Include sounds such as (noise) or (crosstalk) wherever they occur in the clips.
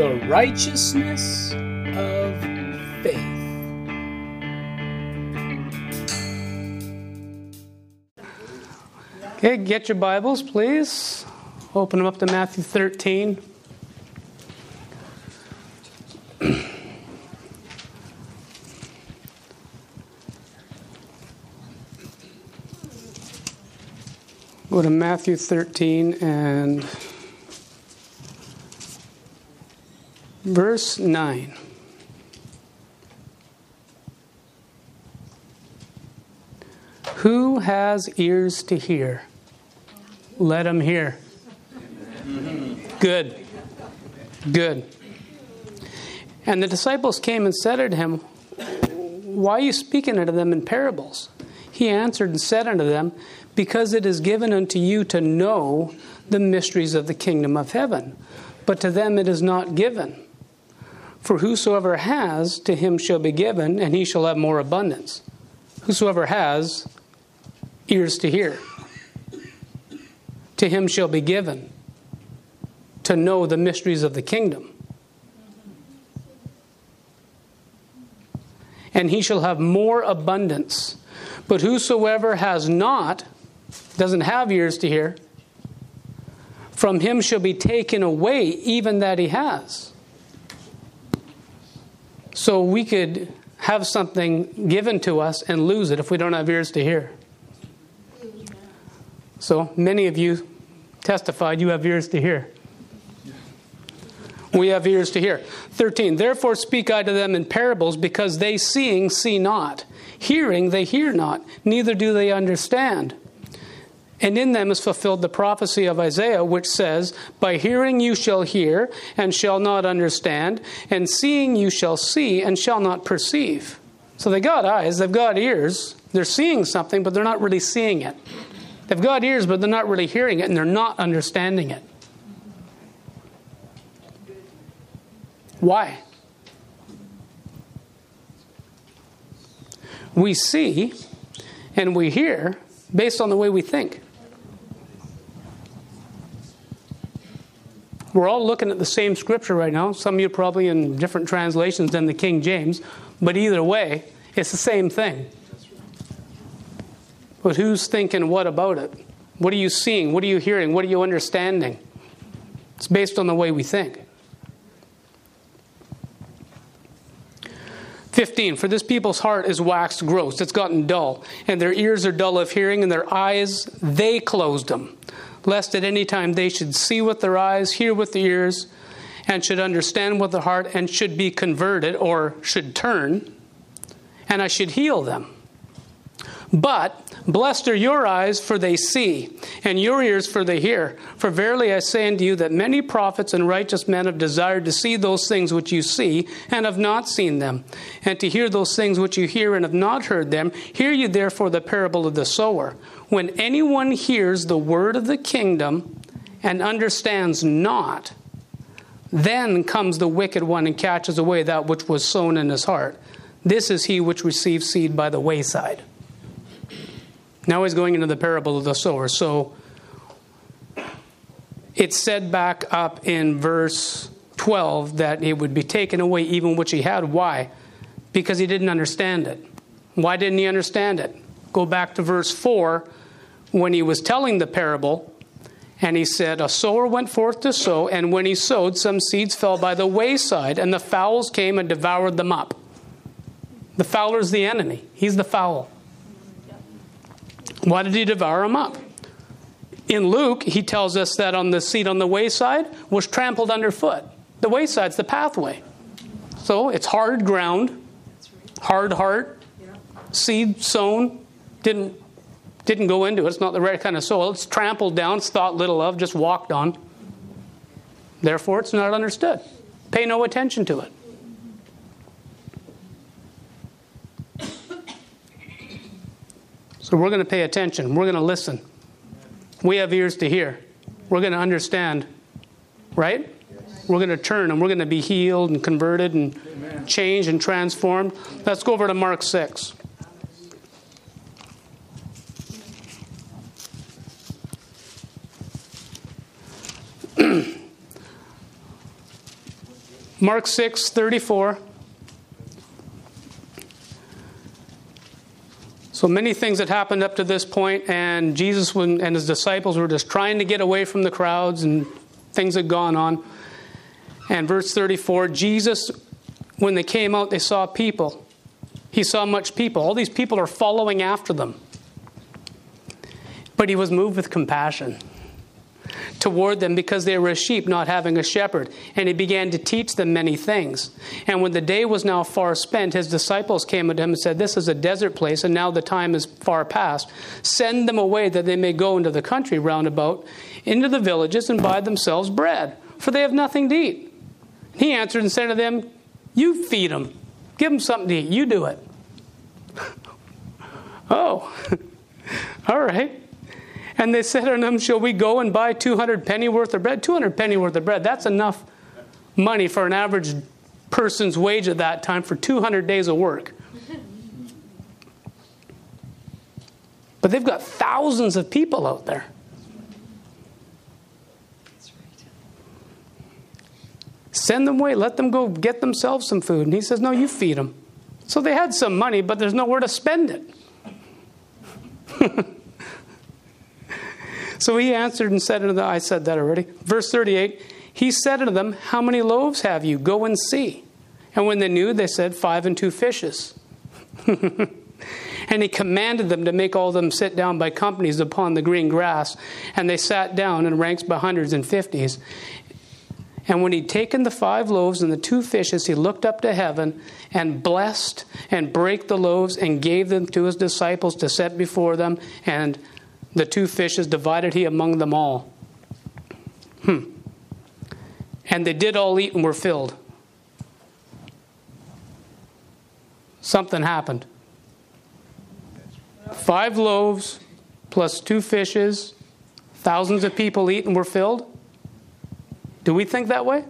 the righteousness of faith. Okay, get your Bibles, please. Open them up to Matthew 13. Go to Matthew 13 and verse 9. Who has ears to hear? Let him hear. Good. Good. And the disciples came and said unto him, Why are you speaking unto them in parables? He answered and said unto them, Because it is given unto you to know the mysteries of the kingdom of heaven, but to them it is not given. For whosoever has, to him shall be given, and he shall have more abundance. Whosoever has ears to hear, to him shall be given to know the mysteries of the kingdom. And he shall have more abundance. But whosoever has not, doesn't have ears to hear, from him shall be taken away even that he has. So we could have something given to us and lose it if we don't have ears to hear. So many of you testified you have ears to hear. We have ears to hear. 13. Therefore speak I to them in parables, because they seeing see not, hearing they hear not, neither do they understand. And in them is fulfilled the prophecy of Isaiah, which says, By hearing you shall hear, and shall not understand, and seeing you shall see, and shall not perceive. So they got eyes, they've got ears, they're seeing something, but they're not really seeing it. They've got ears, but they're not really hearing it, and they're not understanding it. Why? We see and we hear based on the way we think. We're all looking at the same scripture right now. Some of you probably in different translations than the King James, but either way, it's the same thing. But who's thinking what about it? What are you seeing? What are you hearing? What are you understanding? It's based on the way we think. 15 For this people's heart is waxed gross, it's gotten dull, and their ears are dull of hearing, and their eyes they closed them, lest at any time they should see with their eyes, hear with their ears, and should understand with the heart, and should be converted, or should turn, and I should heal them. But blessed are your eyes, for they see, and your ears, for they hear. For verily I say unto you that many prophets and righteous men have desired to see those things which you see, and have not seen them, and to hear those things which you hear, and have not heard them. Hear you therefore the parable of the sower. When anyone hears the word of the kingdom and understands not, then comes the wicked one and catches away that which was sown in his heart. This is he which receives seed by the wayside. Now he's going into the parable of the sower. So it's said back up in verse 12 that it would be taken away even which he had. Why? Because he didn't understand it. Why didn't he understand it? Go back to verse 4 when he was telling the parable. And he said, A sower went forth to sow, and when he sowed, some seeds fell by the wayside, and the fowls came and devoured them up. The fowler's the enemy. He's the fowl. Why did he devour them up? In Luke, he tells us that on the seed on the wayside was trampled underfoot. The wayside's the pathway. So it's hard ground, hard heart, seed sown, didn't didn't go into it. It's not the right kind of soil. It's trampled down, it's thought little of, just walked on. Therefore, it's not understood. Pay no attention to it. So we're going to pay attention. We're going to listen. We have ears to hear. We're going to understand, right? Yes. We're going to turn and we're going to be healed and converted and Amen. changed and transformed. Let's go over to Mark 6. (clears throat) Mark 6 34. So many things had happened up to this point, and Jesus and his disciples were just trying to get away from the crowds, and things had gone on. And verse 34 Jesus, when they came out, they saw people. He saw much people. All these people are following after them. But he was moved with compassion toward them because they were a sheep not having a shepherd. And he began to teach them many things. And when the day was now far spent, his disciples came to him and said, This is a desert place, and now the time is far past. Send them away that they may go into the country round about, into the villages, and buy themselves bread, for they have nothing to eat. He answered and said to them, You feed them. Give them something to eat. You do it. (laughs) oh, (laughs) all right. And they said unto him, Shall we go and buy 200 penny worth of bread? 200 penny worth of bread, that's enough money for an average person's wage at that time for 200 days of work. (laughs) But they've got thousands of people out there. Send them away. Let them go get themselves some food. And he says, No, you feed them. So they had some money, but there's nowhere to spend it. (laughs) So he answered and said unto them, I said that already. Verse 38 He said unto them, How many loaves have you? Go and see. And when they knew, they said, Five and two fishes. (laughs) and he commanded them to make all of them sit down by companies upon the green grass. And they sat down in ranks by hundreds and fifties. And when he'd taken the five loaves and the two fishes, he looked up to heaven and blessed and brake the loaves and gave them to his disciples to set before them. And the two fishes divided he among them all. Hmm. And they did all eat and were filled. Something happened. Five loaves plus two fishes, thousands of people eat and were filled. Do we think that way?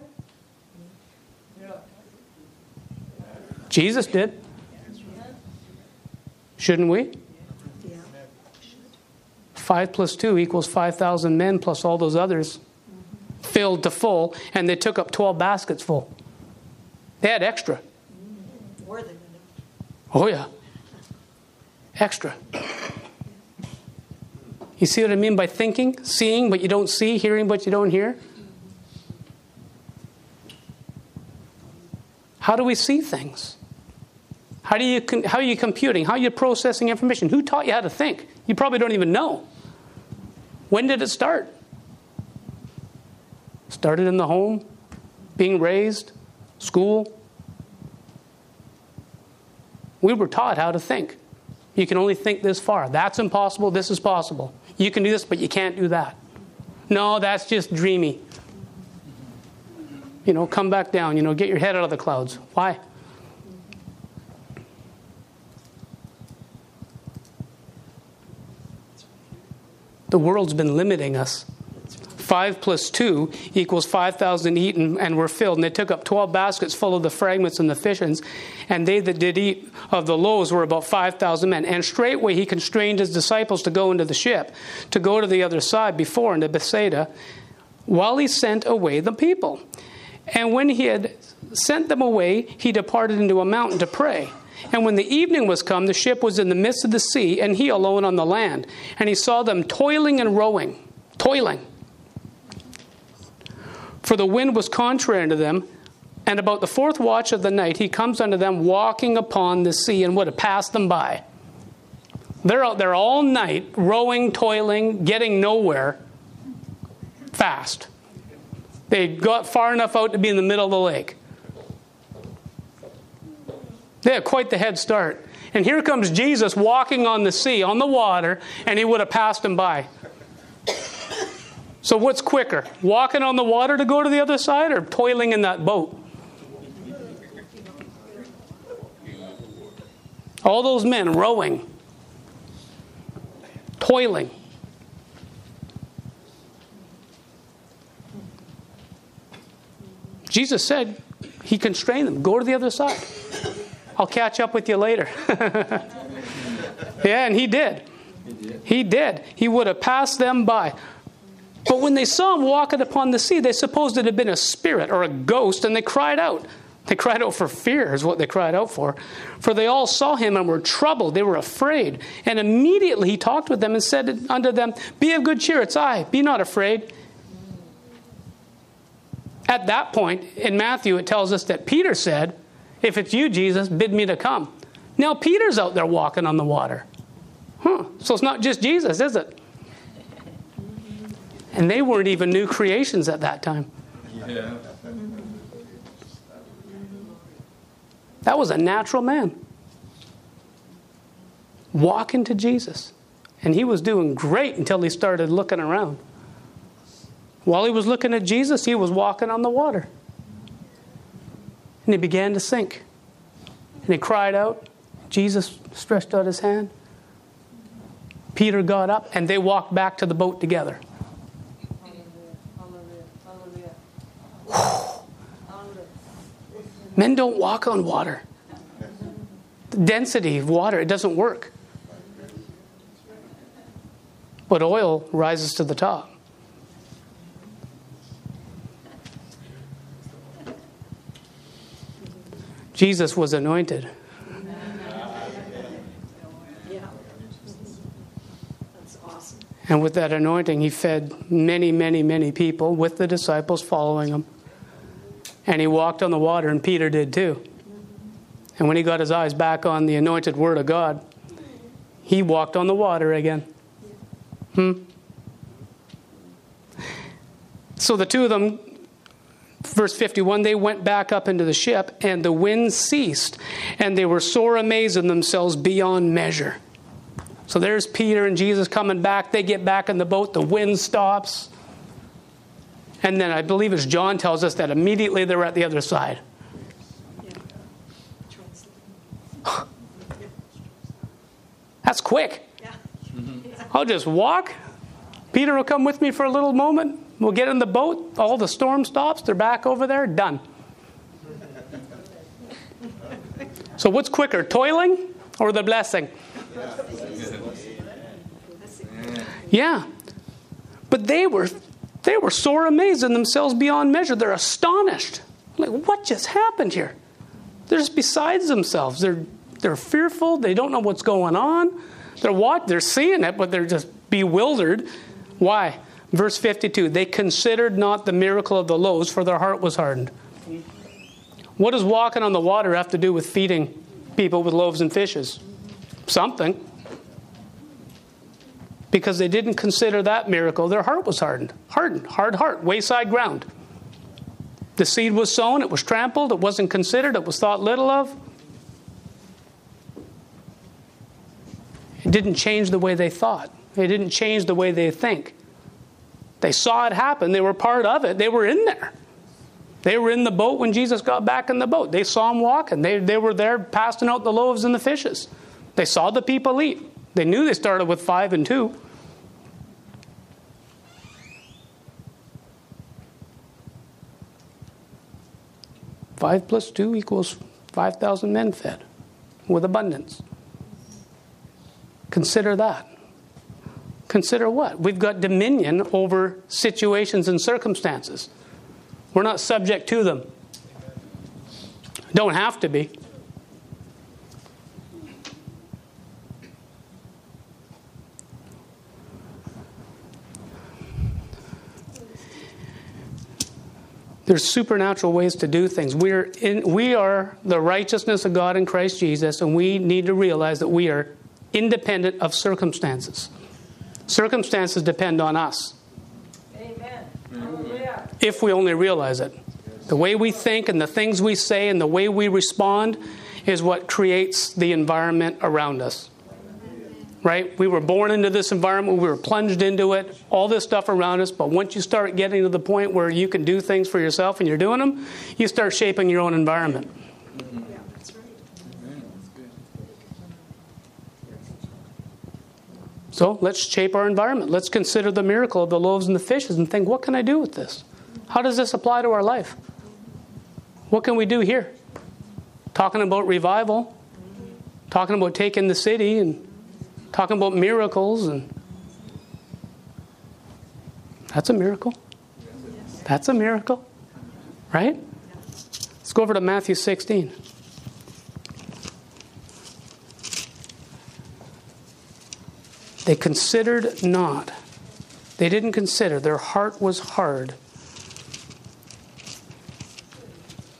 Jesus did. Shouldn't we? 5 plus 2 equals 5,000 men plus all those others filled to full, and they took up 12 baskets full. They had extra. More than enough. Oh, yeah. Extra. You see what I mean by thinking? Seeing but you don't see, hearing but you don't hear? How do we see things? How, do you, how are you computing? How are you processing information? Who taught you how to think? You probably don't even know. When did it start? Started in the home, being raised, school. We were taught how to think. You can only think this far. That's impossible. This is possible. You can do this, but you can't do that. No, that's just dreamy. You know, come back down. You know, get your head out of the clouds. Why? The world's been limiting us. 5 plus 2 equals 5,000 eaten and were filled. And they took up 12 baskets full of the fragments and the fishes. And they that did eat of the loaves were about 5,000 men. And straightway he constrained his disciples to go into the ship, to go to the other side before into Bethsaida, while he sent away the people. And when he had sent them away, he departed into a mountain to pray. And when the evening was come, the ship was in the midst of the sea, and he alone on the land. And he saw them toiling and rowing, toiling. For the wind was contrary to them. And about the fourth watch of the night, he comes unto them walking upon the sea and would have passed them by. They're out there all night, rowing, toiling, getting nowhere fast. They got far enough out to be in the middle of the lake. They had quite the head start. And here comes Jesus walking on the sea, on the water, and he would have passed him by. So, what's quicker? Walking on the water to go to the other side or toiling in that boat? All those men rowing, toiling. Jesus said, He constrained them, go to the other side. I'll catch up with you later. (laughs) yeah, and he did. He did. He would have passed them by. But when they saw him walking upon the sea, they supposed it had been a spirit or a ghost, and they cried out. They cried out for fear, is what they cried out for. For they all saw him and were troubled. They were afraid. And immediately he talked with them and said unto them, Be of good cheer, it's I. Be not afraid. At that point, in Matthew, it tells us that Peter said, If it's you, Jesus, bid me to come. Now Peter's out there walking on the water. Huh. So it's not just Jesus, is it? And they weren't even new creations at that time. Yeah. That was a natural man. Walking to Jesus. And he was doing great until he started looking around. While he was looking at Jesus, he was walking on the water. And he began to sink. And he cried out. Jesus stretched out his hand. Peter got up, and they walked back to the boat together. Men don't walk on water. The density of water, it doesn't work. But oil rises to the top. Jesus was anointed. And with that anointing, he fed many, many, many people with the disciples following him. And he walked on the water, and Peter did too. And when he got his eyes back on the anointed word of God, he walked on the water again. Hmm? So the two of them, verse 51, they went back up into the ship, and the wind ceased, and they were sore amazed in themselves beyond measure. So there's Peter and Jesus coming back. They get back in the boat, the wind stops. And then I believe as John tells us that immediately they're at the other side. (laughs) That's quick. I'll just walk. Peter will come with me for a little moment. We'll get in the boat. All the storm stops. They're back over there. Done. So, what's quicker, toiling or the blessing? Yeah. But they were they were sore amazed in themselves beyond measure. They're astonished. Like, what just happened here? They're just besides themselves. They're they're fearful. They don't know what's going on. They're what? They're seeing it, but they're just bewildered. Why? Verse 52 They considered not the miracle of the loaves, for their heart was hardened. What does walking on the water have to do with feeding people with loaves and fishes? Something because they didn't consider that miracle, their heart was hardened. Hardened, hard heart, wayside ground. The seed was sown, it was trampled, it wasn't considered, it was thought little of. It didn't change the way they thought, it didn't change the way they think. They saw it happen, they were part of it, they were in there. They were in the boat when Jesus got back in the boat. They saw him walking. They, they were there passing out the loaves and the fishes. They saw the people eat. They knew they started with five and two. Five plus two equals 5,000 men fed with abundance. Consider that. Consider what? We've got dominion over situations and circumstances. We're not subject to them. Don't have to be. There's supernatural ways to do things. We're in, we are the righteousness of God in Christ Jesus, and we need to realize that we are independent of circumstances. Circumstances depend on us. Amen. If we only realize it. The way we think and the things we say and the way we respond is what creates the environment around us right? We were born into this environment, we were plunged into it, all this stuff around us. But once you start getting to the point where you can do things for yourself and you're doing them, you start shaping your own environment. So let's shape our environment. Let's consider the miracle of the loaves and the fishes and think, what can I do with this? How does this apply to our life? What can we do here? Talking about revival, talking about taking the city and talking about miracles and That's a miracle. That's a miracle. Right? Let's go over to Matthew 16. They considered not. They didn't consider. Their heart was hard.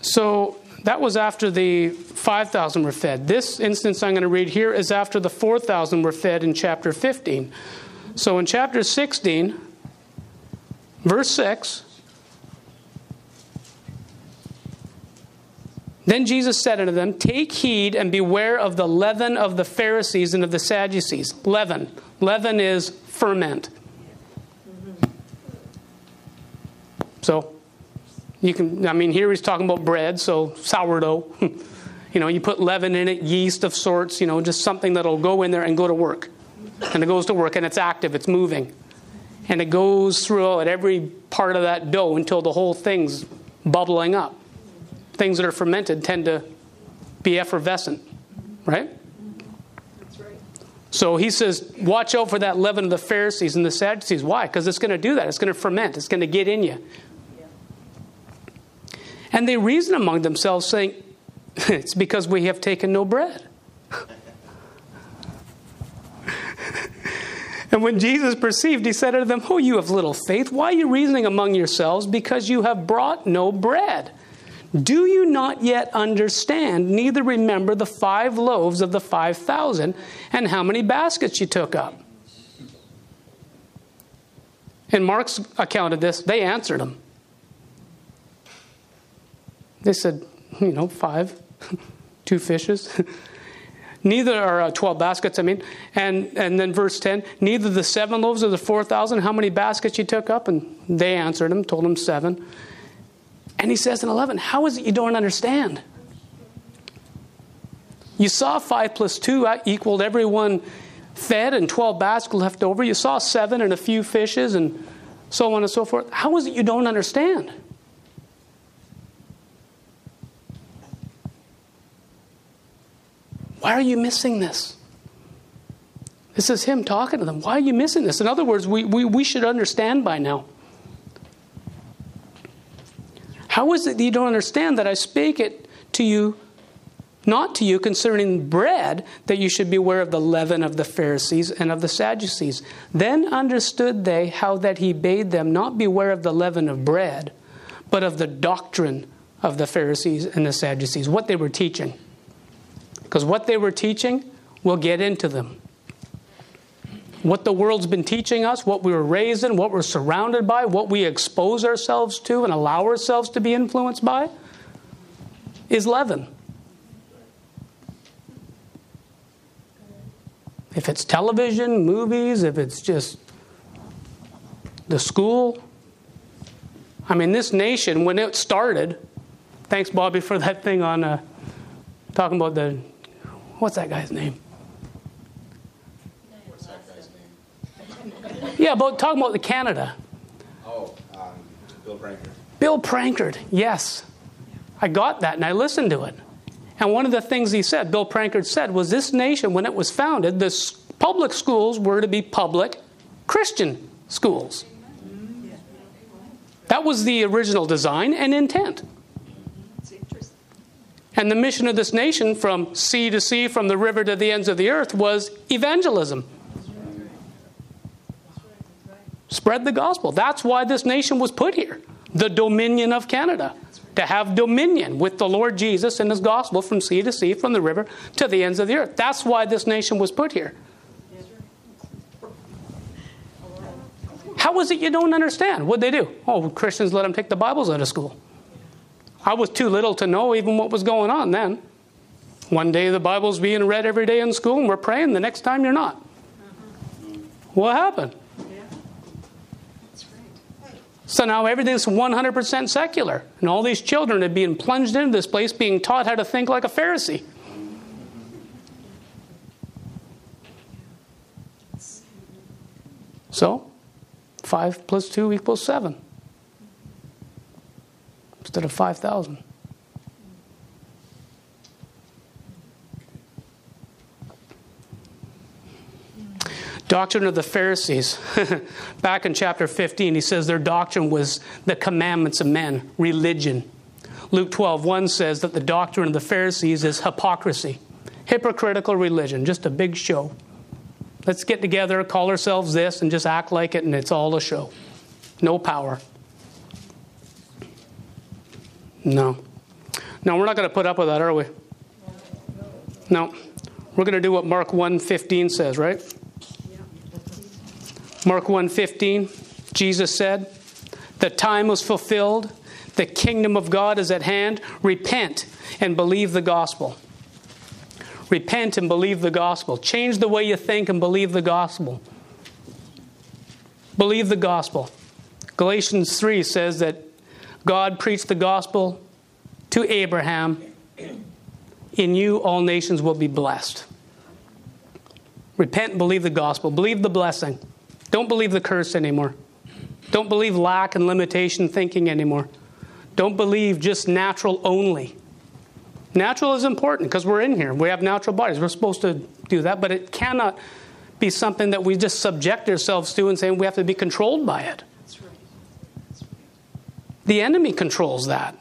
So that was after the 5,000 were fed. This instance I'm going to read here is after the 4,000 were fed in chapter 15. So in chapter 16, verse 6, Then Jesus said unto them, Take heed and beware of the leaven of the Pharisees and of the Sadducees. Leaven. Leaven is ferment. So, you can, I mean, here he's talking about bread, so sourdough. (laughs) you know, you put leaven in it, yeast of sorts, you know, just something that'll go in there and go to work. And it goes to work and it's active, it's moving. And it goes through at every part of that dough until the whole thing's bubbling up things that are fermented tend to be effervescent, right? So he says, watch out for that leaven of the Pharisees and the Sadducees. Why? Because it's going to do that. It's going to ferment. It's going to get in you. And they reason among themselves, saying, (laughs) It's because we have taken no bread. (laughs) and when Jesus perceived, he said unto them, Oh, you have little faith. Why are you reasoning among yourselves? Because you have brought no bread. Do you not yet understand, neither remember the five loaves of the five thousand and how many baskets you took up? In Mark's account of this, they answered him. They said, you know, five, (laughs) two fishes. (laughs) neither are uh, 12 baskets, I mean. And, and then verse 10 neither the seven loaves of the 4,000, how many baskets you took up? And they answered him, told him seven. And he says in 11, How is it you don't understand? You saw 5 plus 2 equaled everyone fed and 12 baskets left over. You saw 7 and a few fishes and so on and so forth. How is it you don't understand? Why are you missing this? This is him talking to them. Why are you missing this? In other words, we, we, we should understand by now. How is it that you don't understand that I spake it to you, not to you concerning bread, that you should beware of the leaven of the Pharisees and of the Sadducees? Then understood they how that he bade them not beware of the leaven of bread, but of the doctrine of the Pharisees and the Sadducees, what they were teaching. Because what they were teaching will get into them what the world's been teaching us, what we were raised in, what we're surrounded by, what we expose ourselves to and allow ourselves to be influenced by, is leaven. If it's television, movies, if it's just the school. I mean, this nation, when it started, thanks, Bobby, for that thing on uh, talking about the, what's that guy's name? Yeah, about talking about the Canada. Oh, um, Bill Prankard. Bill Prankard, yes. I got that and I listened to it. And one of the things he said, Bill Prankard said, was this nation, when it was founded, the public schools were to be public Christian schools. That was the original design and intent. And the mission of this nation, from sea to sea, from the river to the ends of the earth, was evangelism. Spread the gospel. That's why this nation was put here the dominion of Canada. To have dominion with the Lord Jesus and his gospel from sea to sea, from the river to the ends of the earth. That's why this nation was put here. How is it you don't understand? What'd they do? Oh, Christians let them take the Bibles out of school. I was too little to know even what was going on then. One day the Bible's being read every day in school and we're praying, the next time you're not. What happened? So now everything's 100% secular. And all these children are being plunged into this place, being taught how to think like a Pharisee. So, 5 plus 2 equals 7 instead of 5,000. Doctrine of the Pharisees. (laughs) Back in chapter 15, he says their doctrine was the commandments of men, religion. Luke 12, 1 says that the doctrine of the Pharisees is hypocrisy, hypocritical religion, just a big show. Let's get together, call ourselves this, and just act like it, and it's all a show. No power. No. No, we're not going to put up with that, are we? No. We're going to do what Mark 1:15 says, right? Mark 1:15, Jesus said, "The time was fulfilled, the kingdom of God is at hand. Repent and believe the gospel." Repent and believe the gospel. Change the way you think and believe the gospel. Believe the gospel. Galatians 3 says that God preached the gospel to Abraham. In you, all nations will be blessed. Repent and believe the gospel. Believe the blessing. Don't believe the curse anymore. Don't believe lack and limitation thinking anymore. Don't believe just natural only. Natural is important because we're in here. We have natural bodies. We're supposed to do that, but it cannot be something that we just subject ourselves to and saying we have to be controlled by it. That's right. The enemy controls that.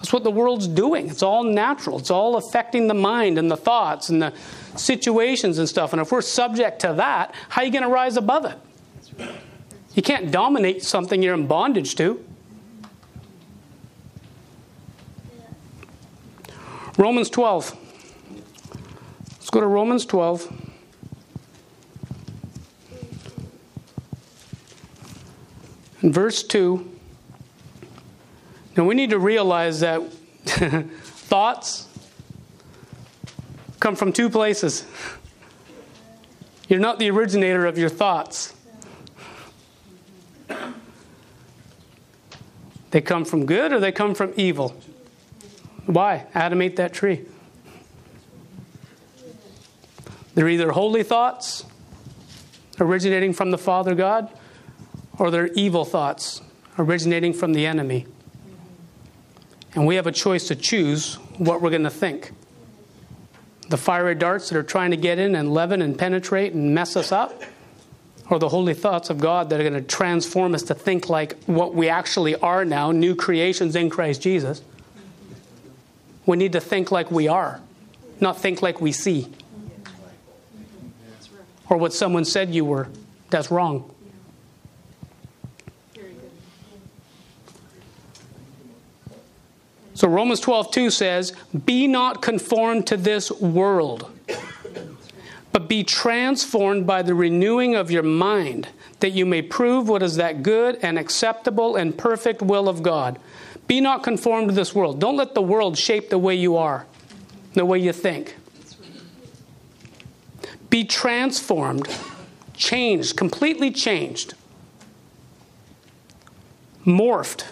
That's what the world's doing. It's all natural. It's all affecting the mind and the thoughts and the situations and stuff. And if we're subject to that, how are you going to rise above it? You can't dominate something you're in bondage to. Romans 12. Let's go to Romans 12. In verse 2. Now we need to realize that (laughs) thoughts come from two places. You're not the originator of your thoughts. They come from good or they come from evil. Why? Adam ate that tree. They're either holy thoughts originating from the Father God, or they're evil thoughts originating from the enemy. And we have a choice to choose what we're going to think. The fiery darts that are trying to get in and leaven and penetrate and mess us up, or the holy thoughts of God that are going to transform us to think like what we actually are now, new creations in Christ Jesus. We need to think like we are, not think like we see. Or what someone said you were. That's wrong. So Romans 12, 2 says, Be not conformed to this world, but be transformed by the renewing of your mind, that you may prove what is that good and acceptable and perfect will of God. Be not conformed to this world. Don't let the world shape the way you are, the way you think. Be transformed, changed, completely changed, morphed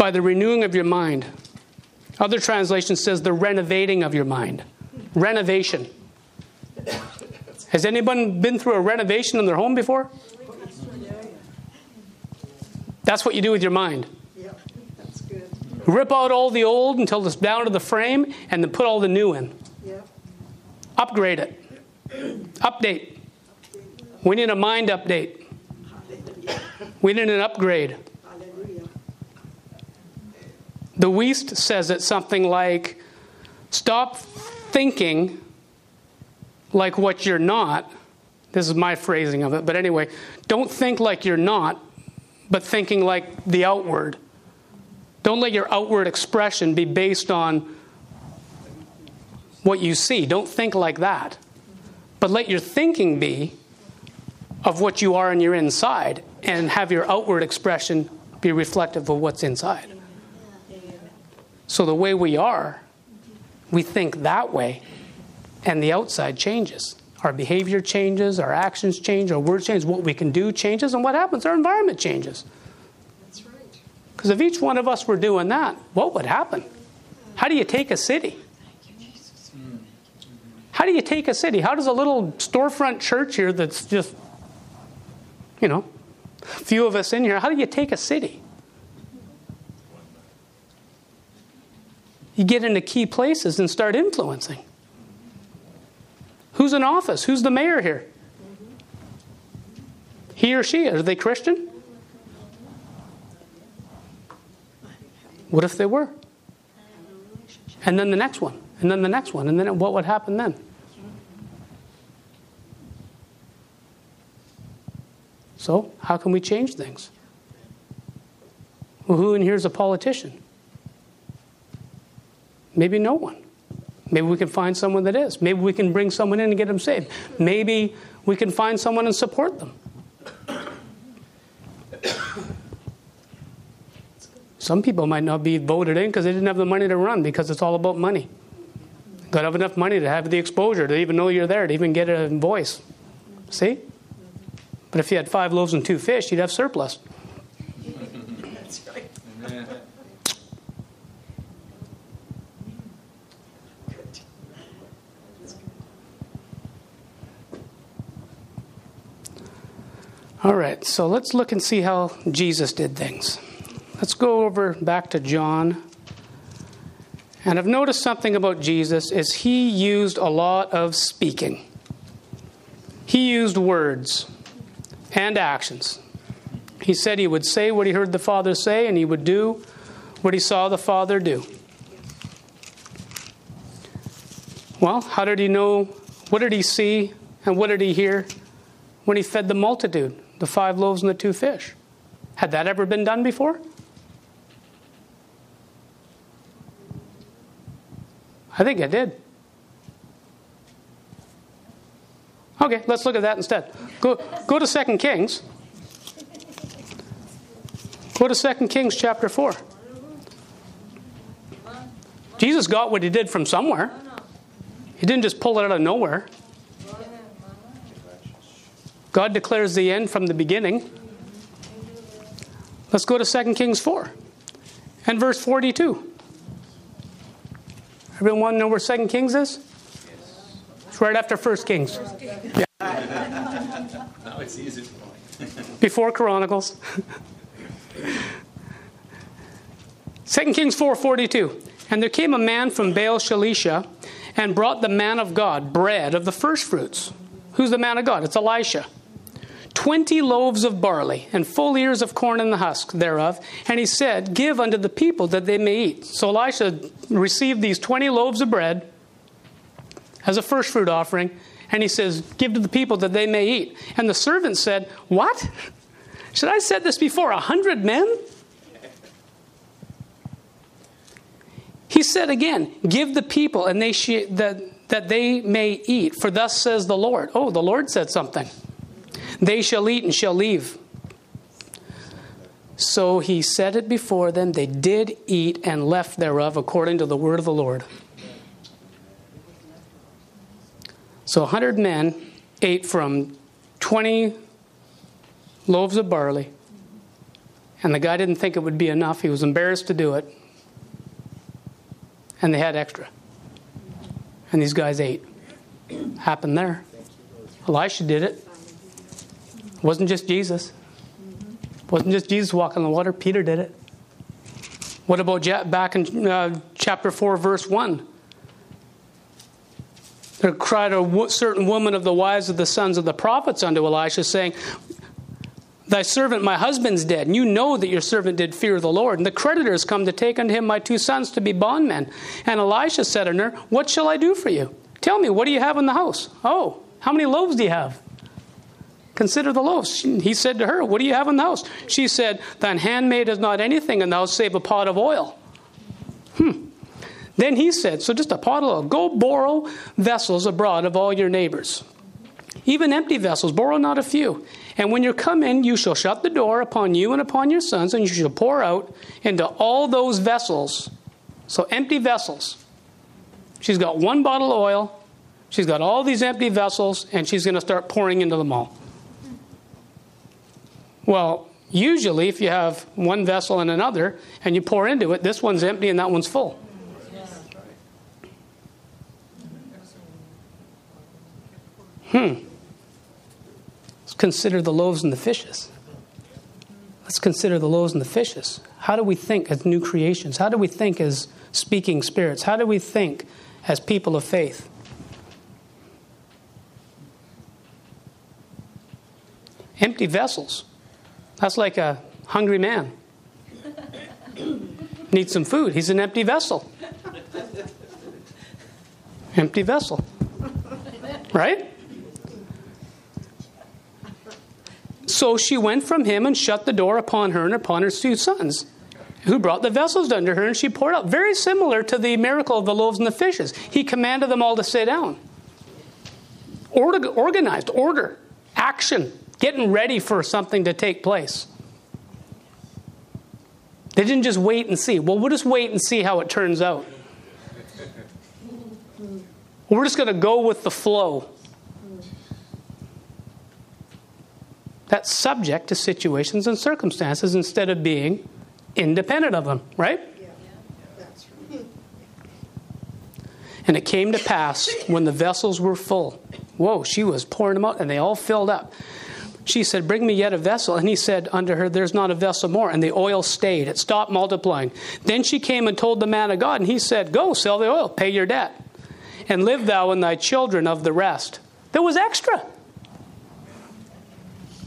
by the renewing of your mind. Other translation says the renovating of your mind. Renovation. Has anyone been through a renovation in their home before? That's what you do with your mind. Rip out all the old until it's down to the frame and then put all the new in. Upgrade it. Update. We need a mind update. We need an upgrade. The Wuest says it something like stop thinking like what you're not. This is my phrasing of it, but anyway, don't think like you're not, but thinking like the outward. Don't let your outward expression be based on what you see. Don't think like that. But let your thinking be of what you are in your inside and have your outward expression be reflective of what's inside. So the way we are, we think that way, and the outside changes. Our behavior changes, our actions change, our words change, what we can do changes, and what happens? Our environment changes. That's right. Because if each one of us were doing that, what would happen? How do you take a city? How do you take a city? How does a little storefront church here that's just, you know, a few of us in here, how do you take a city? You get into key places and start influencing. Who's in office? Who's the mayor here? He or she? Are they Christian? What if they were? And then the next one, and then the next one, and then what would happen then? So, how can we change things? Well, who in here is a politician? Maybe no one. Maybe we can find someone that is. Maybe we can bring someone in and get them saved. Maybe we can find someone and support them. Some people might not be voted in because they didn't have the money to run because it's all about money. Got to have enough money to have the exposure to even know you're there, to even get a voice. See? But if you had five loaves and two fish, you'd have surplus. (laughs) That's right. All right, so let's look and see how Jesus did things. Let's go over back to John. And I've noticed something about Jesus is he used a lot of speaking. He used words and actions. He said he would say what he heard the Father say and he would do what he saw the Father do. Well, how did he know? What did he see and what did he hear when he fed the multitude, the five loaves and the two fish? Had that ever been done before? I think it did. Okay, let's look at that instead. Go, go to 2 Kings. Go to 2 Kings chapter 4. Jesus got what he did from somewhere. He didn't just pull it out of nowhere. God declares the end from the beginning. Let's go to 2 Kings 4 and verse 42. Everyone want to know where 2 Kings is? It's right after 1 Kings. (laughs) Now it's easy. (laughs) before Chronicles. 2 Kings 4:42. And there came a man from Baal Shalisha and brought the man of God bread of the first fruits. Who's the man of God? It's Elisha. 20 loaves of barley and full ears of corn in the husk thereof. And he said, Give unto the people that they may eat. So Elisha received these 20 loaves of bread as a first fruit offering. And he says, Give to the people that they may eat. And the servant said, What? Should I said this before? A hundred men? He said again, Give the people and they sh- that, that they may eat, for thus says the Lord. Oh, the Lord said something. They shall eat and shall leave. So he said it before them. They did eat and left thereof according to the word of the Lord. So a 100 men ate from 20 loaves of barley. And the guy didn't think it would be enough. He was embarrassed to do it. And they had extra. And these guys ate. Happened there. Elisha did it. It wasn't just Jesus. It wasn't just Jesus walking on the water. Peter did it. What about back in uh, chapter 4, verse 1? There cried a certain woman of the wives of the sons of the prophets unto Elisha, saying, Thy servant, my husband's dead, and you know that your servant did fear the Lord. And the creditors come to take unto him my two sons to be bondmen. And Elisha said unto her, What shall I do for you? Tell me, what do you have in the house? Oh, how many loaves do you have? Consider the loaves. He said to her, What do you have in the house? She said, Thine handmaid has not anything in the house save a pot of oil. Hmm. Then he said, So just a pot of oil. Go borrow vessels abroad of all your neighbors. Even empty vessels, borrow not a few. And when you come in, you shall shut the door upon you and upon your sons, and you shall pour out into all those vessels. So empty vessels. She's got one bottle of oil. She's got all these empty vessels, and she's going to start pouring into them all. Well, usually if you have one vessel and another and you pour into it, this one's empty and that one's full. Hmm. Let's consider the loaves and the fishes. Let's consider the loaves and the fishes. How do we think as new creations? How do we think as speaking spirits? How do we think as people of faith? Empty vessels. That's like a hungry man. (laughs) Needs some food. He's an empty vessel. Empty vessel. Right? So she went from him and shut the door upon her and upon her two sons, who brought the vessels under her, and she poured out. Very similar to the miracle of the loaves and the fishes. He commanded them all to sit down. Order, organized, order, action, getting ready for something to take place. They didn't just wait and see. Well, we'll just wait and see how it turns out. We're just going to go with the flow. That's subject to situations and circumstances instead of being independent of them, right? And it came to pass when the vessels were full. Whoa, she was pouring them out, and they all filled up. She said, Bring me yet a vessel. And he said unto her, There's not a vessel more. And the oil stayed, it stopped multiplying. Then she came and told the man of God, and he said, Go, sell the oil, pay your debt, and live thou and thy children of the rest. There was extra.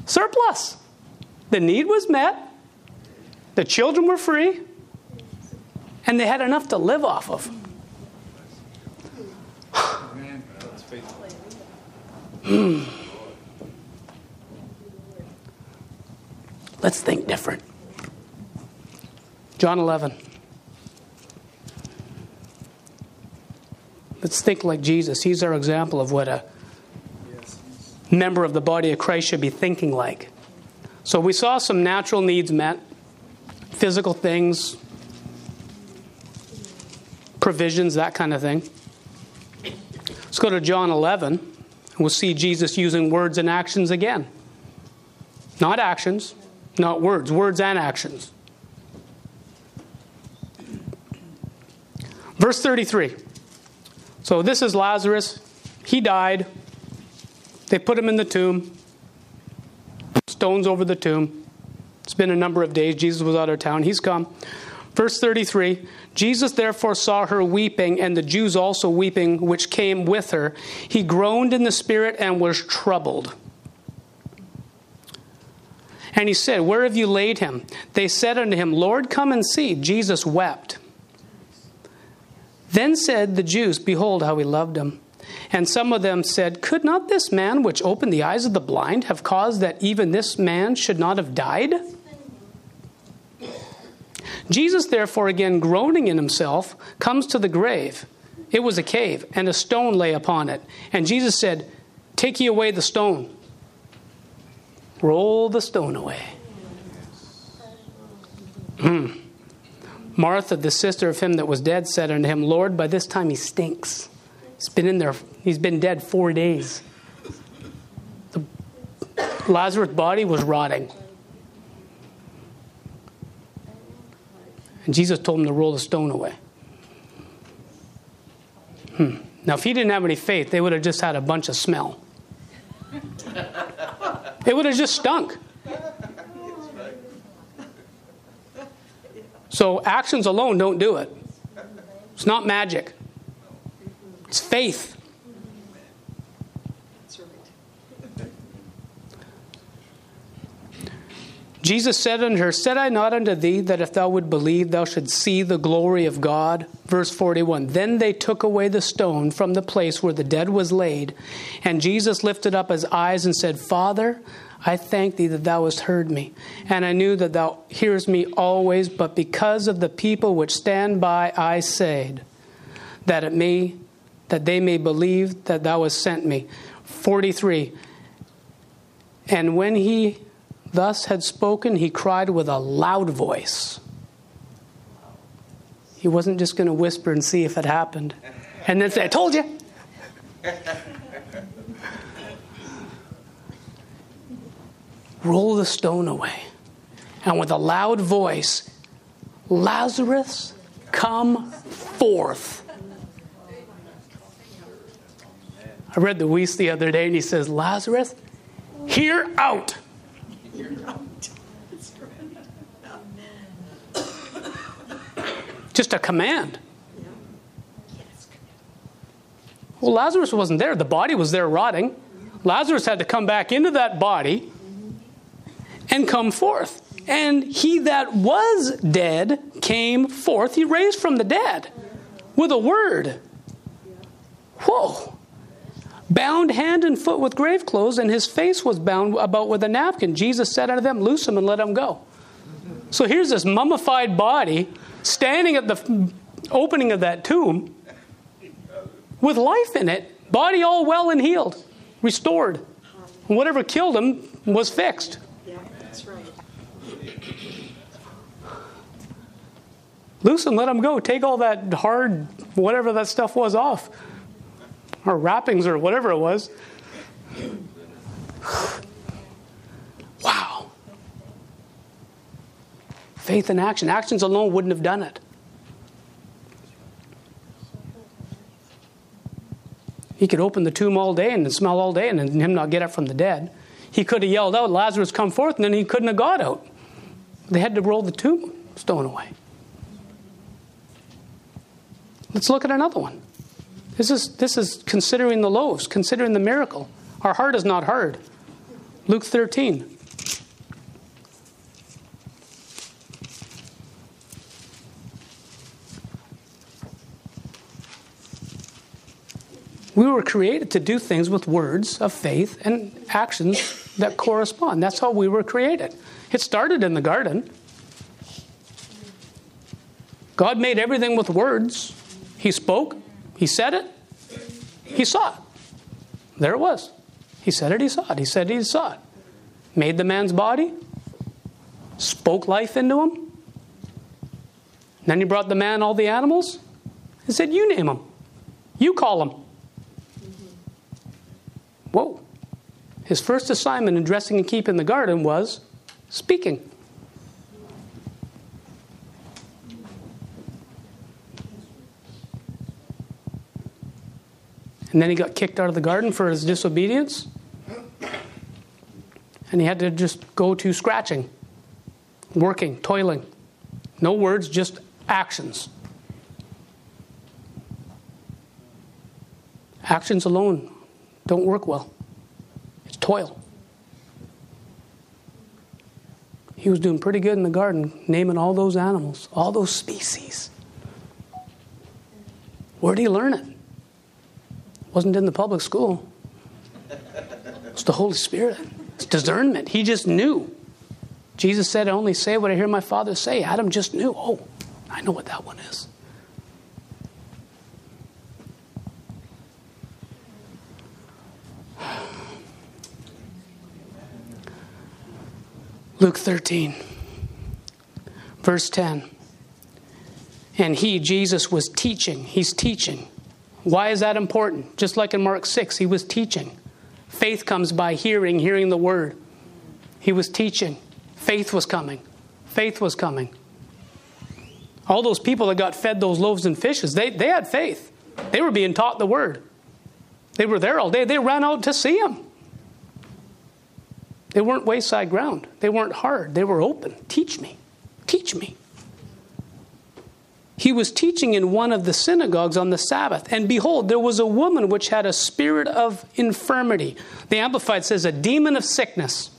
Surplus. The need was met, the children were free, and they had enough to live off of. (sighs) (clears throat) Let's think different. John 11. Let's think like Jesus. He's our example of what a member of the body of Christ should be thinking like. So we saw some natural needs met, physical things, provisions, that kind of thing. Let's go to John 11, and we'll see Jesus using words and actions again. Not actions, not words, words and actions. Verse 33. So this is Lazarus. He died. They put him in the tomb. Stones over the tomb. It's been a number of days. Jesus was out of town. He's come. Verse 33 Jesus therefore saw her weeping, and the Jews also weeping, which came with her. He groaned in the spirit and was troubled. And he said, Where have you laid him? They said unto him, Lord, come and see. Jesus wept. Then said the Jews, Behold, how he loved him. And some of them said, Could not this man which opened the eyes of the blind have caused that even this man should not have died? Jesus, therefore, again groaning in himself, comes to the grave. It was a cave, and a stone lay upon it. And Jesus said, Take ye away the stone. Roll the stone away. Hmm. Martha, the sister of him that was dead, said unto him, Lord, by this time he stinks. He's been in there, he's been dead four days. The Lazarus' body was rotting. And Jesus told him to roll the stone away. Hmm. Now, if he didn't have any faith, they would have just had a bunch of smell. (laughs) It would have just stunk. So, actions alone don't do it. It's not magic, it's faith. That's right. Jesus said unto her, Said I not unto thee that if thou would believe, thou should see the glory of God? Verse 41 Then they took away the stone from the place where the dead was laid. And Jesus lifted up his eyes and said, Father, I thank thee that thou hast heard me. And I knew that thou hearest me always, but because of the people which stand by, I said, that it may that they may believe that thou hast sent me. 43 And when he thus had spoken, he cried with a loud voice. He wasn't just going to whisper and see if it happened and then say, I told you. (laughs) Roll the stone away. And with a loud voice, Lazarus, come forth. I read the Wuest the other day and he says, Lazarus, here out. Just a command. Well, Lazarus wasn't there. The body was there rotting. Lazarus had to come back into that body and come forth. And he that was dead came forth. He raised from the dead with a word. Whoa. Bound hand and foot with grave clothes, and his face was bound about with a napkin. Jesus said unto them, Loose him and let him go. So here's this mummified body standing at the opening of that tomb with life in it, body all well and healed, restored. Whatever killed him was fixed. Yeah, that's right. Loose him, let him go. Take all that hard, whatever that stuff was off, or wrappings, or whatever it was. Wow. Faith in action. Actions alone wouldn't have done it. He could open the tomb all day and smell all day and him not get up from the dead. He could have yelled out, Lazarus, come forth, and then he couldn't have got out. They had to roll the tomb stone away. Let's look at another one. This is, this is considering the loaves, considering the miracle. Our heart is not hard. Luke 13. We were created to do things with words of faith and actions that correspond. That's how we were created. It started in the garden. God made everything with words. He spoke, He said it, He saw it. There it was. He said it, He saw it. He said it, He saw it. Made the man's body, spoke life into him. Then He brought the man all the animals and said, You name them, you call them. Whoa. His first assignment in dressing and keeping the garden was speaking. And then he got kicked out of the garden for his disobedience. And he had to just go to scratching, working, toiling. No words, just actions. Actions alone don't work well. It's toil. He was doing pretty good in the garden, naming all those animals, all those species. Where did he learn it? Wasn't in the public school. It's the Holy Spirit. It's discernment. He just knew. Jesus said, I only say what I hear my Father say. Adam just knew. Oh, I know what that one is. Luke 13, verse 10. And he, Jesus, was teaching. He's teaching. Why is that important? Just like in Mark 6, he was teaching. Faith comes by hearing, hearing the word. He was teaching. Faith was coming. Faith was coming. All those people that got fed those loaves and fishes, they, they had faith. They were being taught the word. They were there all day. They ran out to see him. They weren't wayside ground. They weren't hard. They were open. Teach me. Teach me. He was teaching in one of the synagogues on the Sabbath, and behold, there was a woman which had a spirit of infirmity. The Amplified says, a demon of sickness.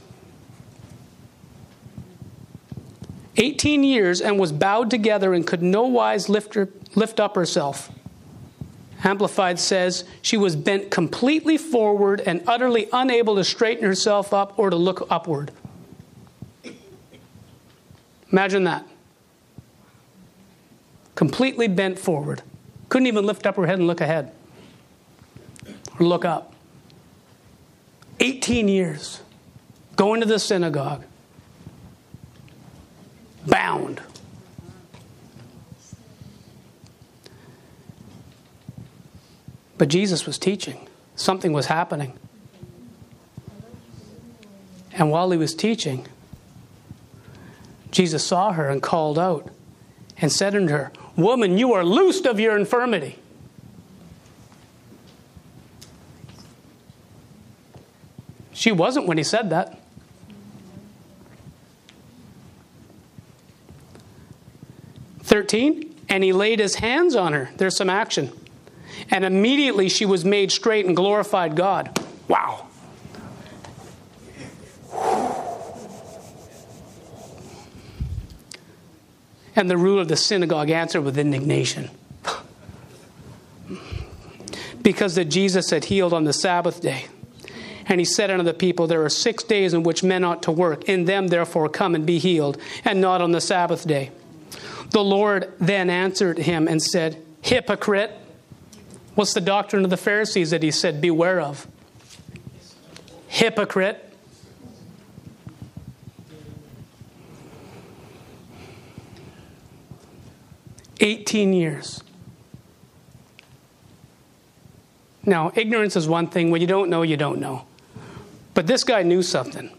18 years and was bowed together and could no wise lift, her, lift up herself. Amplified says she was bent completely forward and utterly unable to straighten herself up or to look upward. Imagine that. Completely bent forward. Couldn't even lift up her head and look ahead or look up. 18 years going to the synagogue, bound. But Jesus was teaching, something was happening. And while he was teaching, Jesus saw her and called out and said unto her, Woman, you are loosed of your infirmity. She wasn't when he said that. Thirteen, and he laid his hands on her. There's some action. And immediately she was made straight and glorified God. Wow. And the ruler of the synagogue answered with indignation. because that Jesus had healed on the Sabbath day. And he said unto the people, There are six days in which men ought to work. In them, therefore, come and be healed, and not on the Sabbath day. The Lord then answered him and said, Hypocrite. What's the doctrine of the Pharisees that he said, Beware of? Hypocrite. Eighteen years. Now, ignorance is one thing. When you don't know, you don't know. But this guy knew something.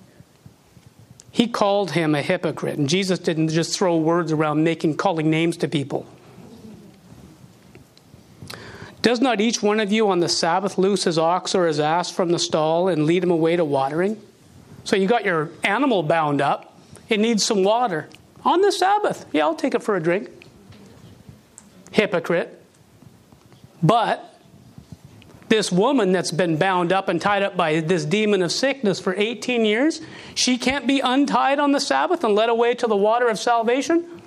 He called him a hypocrite, and Jesus didn't just throw words around making calling names to people. Does not each one of you on the Sabbath loose his ox or his ass from the stall and lead him away to watering? So you got your animal bound up, it needs some water. On the Sabbath. Yeah, I'll take it for a drink. Hypocrite. But this woman that's been bound up and tied up by this demon of sickness for 18 years, she can't be untied on the Sabbath and led away to the water of salvation?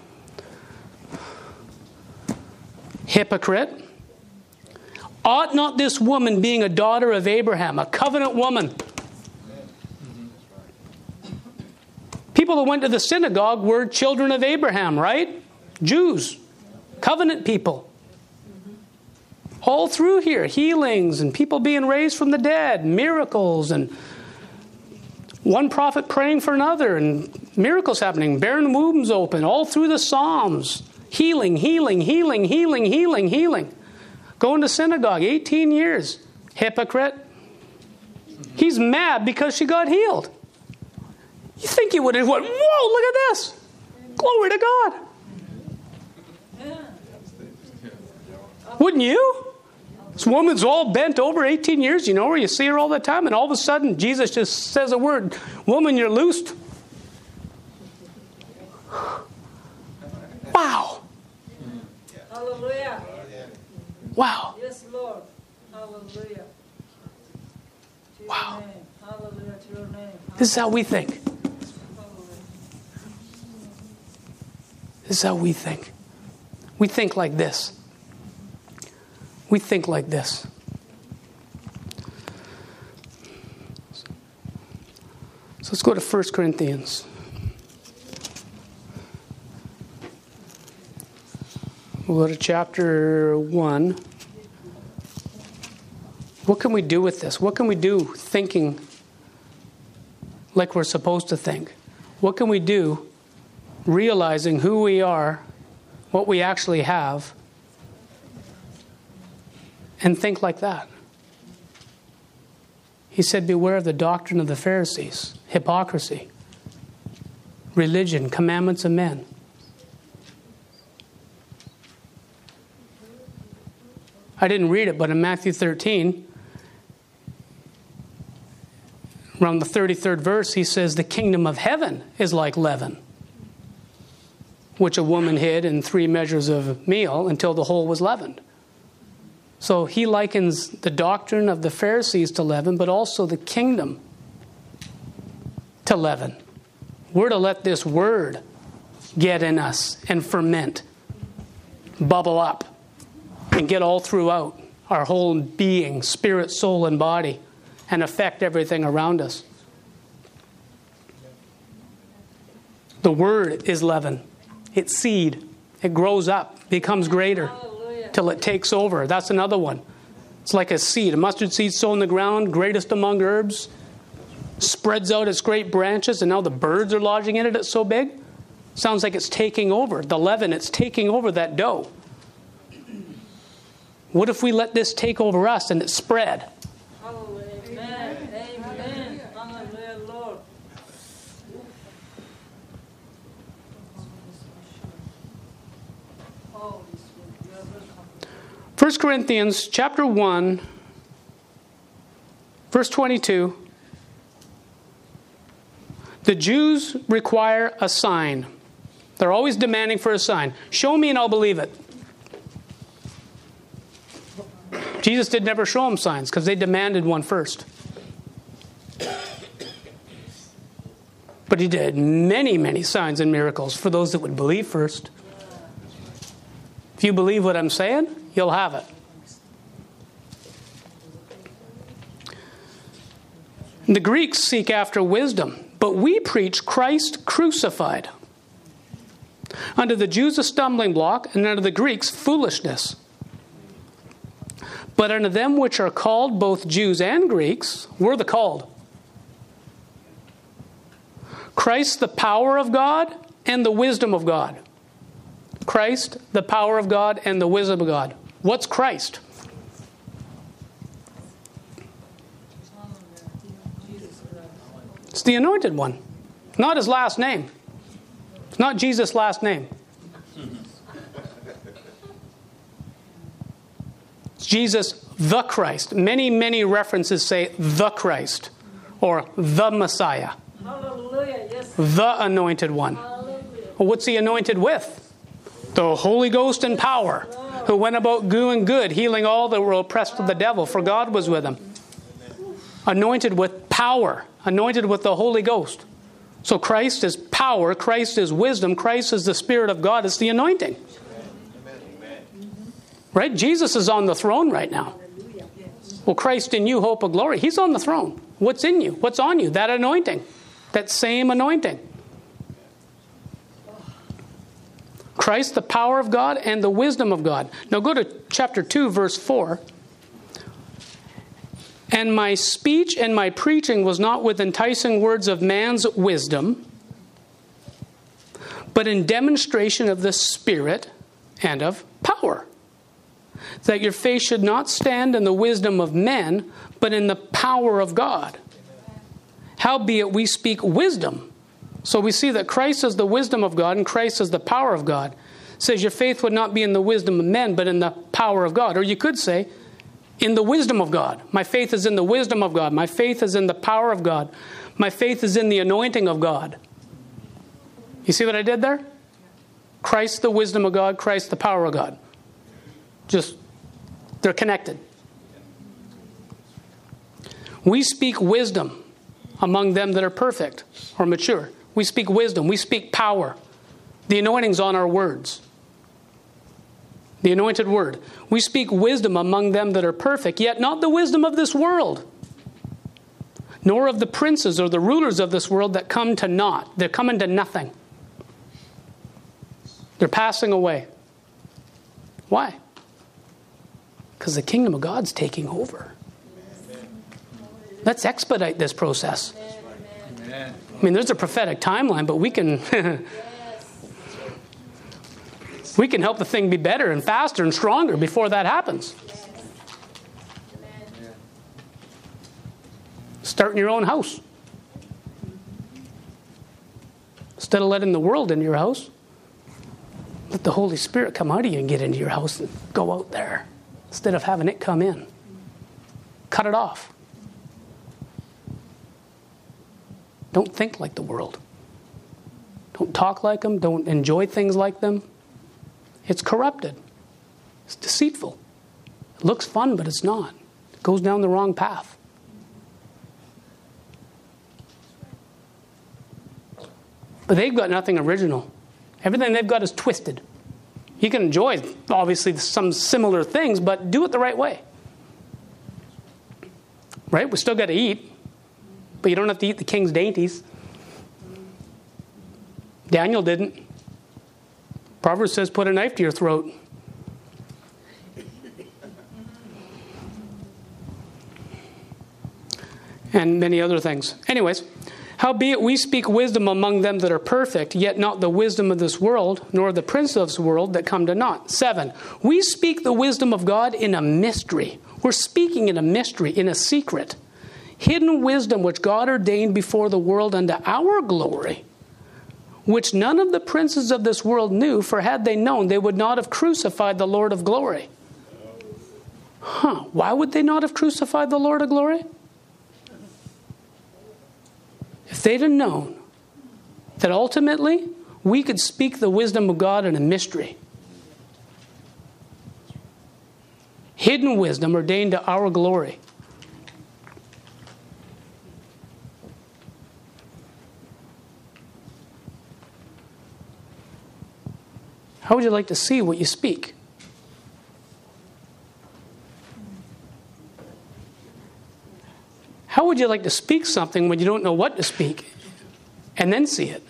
Hypocrite. Ought not this woman, being a daughter of Abraham, a covenant woman, people that went to the synagogue were children of Abraham, right? Jews, covenant people all through here healings and people being raised from the dead, miracles, and one prophet praying for another, and miracles happening, barren wombs open, all through the Psalms. Healing, healing, healing, healing, healing, healing. Going to synagogue, 18 years. Hypocrite. He's mad because she got healed. You think he would have went, whoa, look at this. Glory to God. Wouldn't you? This woman's all bent over 18 years, you know her, you see her all the time, and all of a sudden Jesus just says a word Woman, you're loosed. (sighs) Wow. Hallelujah. Wow. Yes, Lord. Hallelujah. Wow. Hallelujah to your name. This is how we think. This is how we think. We think like this. We think like this. So let's go to 1 Corinthians. We'll go to chapter 1. What can we do with this? What can we do thinking like we're supposed to think? What can we do realizing who we are, what we actually have, and think like that? He said, Beware of the doctrine of the Pharisees, hypocrisy, religion, commandments of men. I didn't read it, but in Matthew 13, around the 33rd verse, he says, The kingdom of heaven is like leaven, which a woman hid in three measures of meal until the whole was leavened. So he likens the doctrine of the Pharisees to leaven, but also the kingdom to leaven. We're to let this word get in us and ferment, bubble up, and get all throughout our whole being, spirit, soul, and body, and affect everything around us. The word is leaven, it's seed, it grows up, becomes greater. Till it takes over. That's another one. It's like a seed, a mustard seed sown in the ground, greatest among herbs, spreads out its great branches, and now the birds are lodging in it. It's so big. Sounds like it's taking over. The leaven, it's taking over that dough. What if we let this take over us and it spread? Hallelujah. Amen. Amen. Hallelujah, Lord. Holy Spirit, you are welcome. 1 Corinthians chapter 1 verse 22 The Jews require a sign. They're always demanding for a sign. Show me and I'll believe it. Jesus did never show them signs because they demanded one first. But he did many, many signs and miracles for those that would believe first. If you believe what I'm saying, you'll have it. The Greeks seek after wisdom, but we preach Christ crucified. Under the Jews a stumbling block, and unto the Greeks foolishness. But unto them which are called, both Jews and Greeks, we're the called. Christ, the power of God and the wisdom of God. Christ, the power of God and the wisdom of God. What's Christ? It's the anointed one, not his last name. It's not Jesus' last name. It's Jesus the Christ. Many, many references say the Christ or the Messiah, Hallelujah. Yes. the anointed one. Well, what's he anointed with? The Holy Ghost and power, who went about doing good, healing all that were oppressed of the devil, for God was with him. Anointed with power, anointed with the Holy Ghost. So Christ is power, Christ is wisdom, Christ is the Spirit of God, it's the anointing. Right? Jesus is on the throne right now. Well, Christ in you, hope of glory. He's on the throne. What's in you? What's on you? That anointing. That same anointing. Christ, the power of God and the wisdom of God. Now go to chapter 2, verse 4. And my speech and my preaching was not with enticing words of man's wisdom, but in demonstration of the Spirit and of power. That your faith should not stand in the wisdom of men, but in the power of God. Howbeit we speak wisdom. So we see that Christ is the wisdom of God and Christ is the power of God. It says your faith would not be in the wisdom of men, but in the power of God. Or you could say, in the wisdom of God. My faith is in the wisdom of God. My faith is in the power of God. My faith is in the anointing of God. You see what I did there? Christ, the wisdom of God, Christ, the power of God. Just, they're connected. We speak wisdom among them that are perfect or mature. We speak wisdom. We speak power. The anointing's on our words. The anointed word. We speak wisdom among them that are perfect, yet not the wisdom of this world, nor of the princes or the rulers of this world that come to naught. They're coming to nothing. They're passing away. Why? Because the kingdom of God's taking over. Let's expedite this process. I mean, there's a prophetic timeline, but we can (laughs) we can help the thing be better and faster and stronger before that happens. Start in your own house. Instead of letting the world into your house, let the Holy Spirit come out of you and get into your house and go out there instead of having it come in. Cut it off. Don't think like the world. Don't talk like them. Don't enjoy things like them. It's corrupted. It's deceitful. It looks fun, but it's not. It goes down the wrong path. But they've got nothing original. Everything they've got is twisted. You can enjoy, obviously, some similar things, but do it the right way. Right? We still got to eat, but you don't have to eat the king's dainties. Daniel didn't. Proverbs says, put a knife to your throat. And many other things. Anyways, howbeit we speak wisdom among them that are perfect, yet not the wisdom of this world, nor the prince of this world that come to naught. Seven, we speak the wisdom of God in a mystery. We're speaking in a mystery, in a secret. Hidden wisdom which God ordained before the world unto our glory which none of the princes of this world knew, for had they known, they would not have crucified the Lord of glory. Huh, why would they not have crucified the Lord of glory? If they'd have known that ultimately we could speak the wisdom of God in a mystery, hidden wisdom ordained to our glory. How would you like to see what you speak? How would you like to speak something when you don't know what to speak and then see it?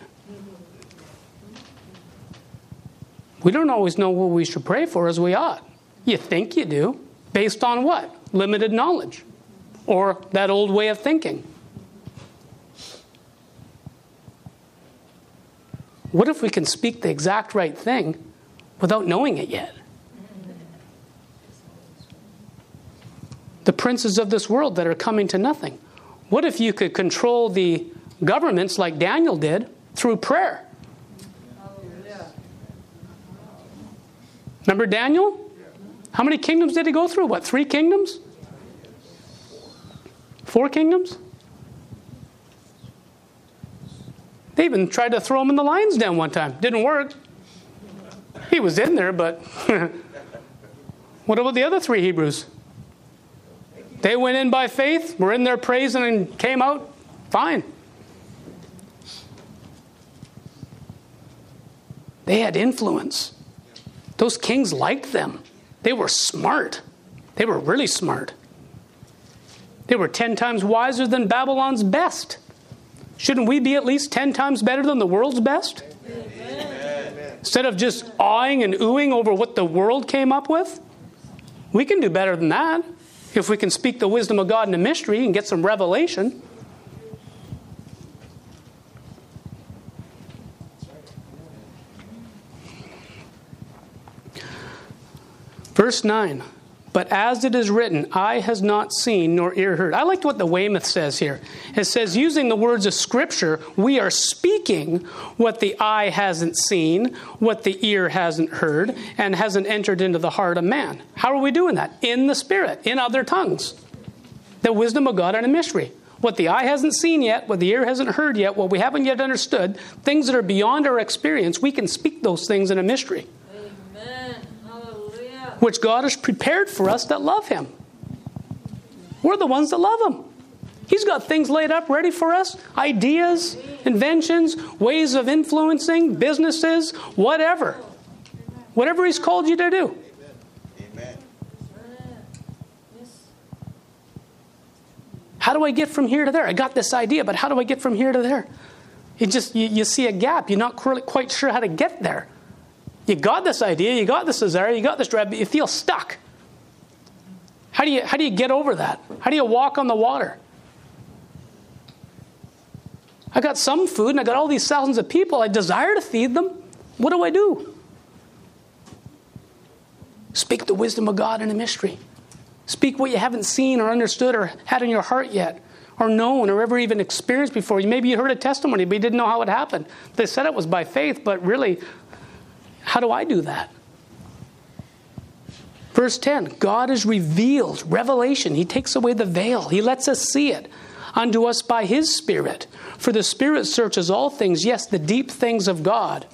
We don't always know what we should pray for as we ought. You think you do, based on what? Limited knowledge or that old way of thinking. What if we can speak the exact right thing without knowing it yet? The princes of this world that are coming to nothing. What if you could control the governments like Daniel did through prayer? Remember Daniel? How many kingdoms did he go through? What, three kingdoms? Four kingdoms? They even tried to throw him in the lion's den one time. Didn't work. (laughs) He was in there, but (laughs) what about the other three Hebrews? They went in by faith, were in there praising, and came out fine. They had influence. Those kings liked them. They were smart. They were really smart. They were 10 times wiser than Babylon's best. Shouldn't we be at least 10 times better than the world's best? Instead of just awing and oohing over what the world came up with, we can do better than that if we can speak the wisdom of God in a mystery and get some revelation. Verse 9. But as it is written, eye has not seen nor ear heard. I liked what the Weymouth says here. It says, using the words of Scripture, we are speaking what the eye hasn't seen, what the ear hasn't heard, and hasn't entered into the heart of man. How are we doing that? In the Spirit, in other tongues. The wisdom of God and a mystery. What the eye hasn't seen yet, what the ear hasn't heard yet, what we haven't yet understood, things that are beyond our experience, we can speak those things in a mystery. Which God has prepared for us that love Him. We're the ones that love Him. He's got things laid up ready for us ideas, inventions, ways of influencing, businesses, whatever. Whatever He's called you to do. How do I get from here to there? I got this idea, but how do I get from here to there? You just you, you see a gap. You're not quite sure how to get there. You got this idea, you got this desire, you got this drive, but you feel stuck. How do you how do you get over that? How do you walk on the water? I got some food and I got all these thousands of people. I desire to feed them. What do I do? Speak the wisdom of God in a mystery. Speak what you haven't seen or understood or had in your heart yet, or known or ever even experienced before. Maybe you heard a testimony, but you didn't know how it happened. They said it was by faith, but really, how do I do that? Verse 10 God is revealed, revelation. He takes away the veil, He lets us see it unto us by His Spirit. For the Spirit searches all things, yes, the deep things of God.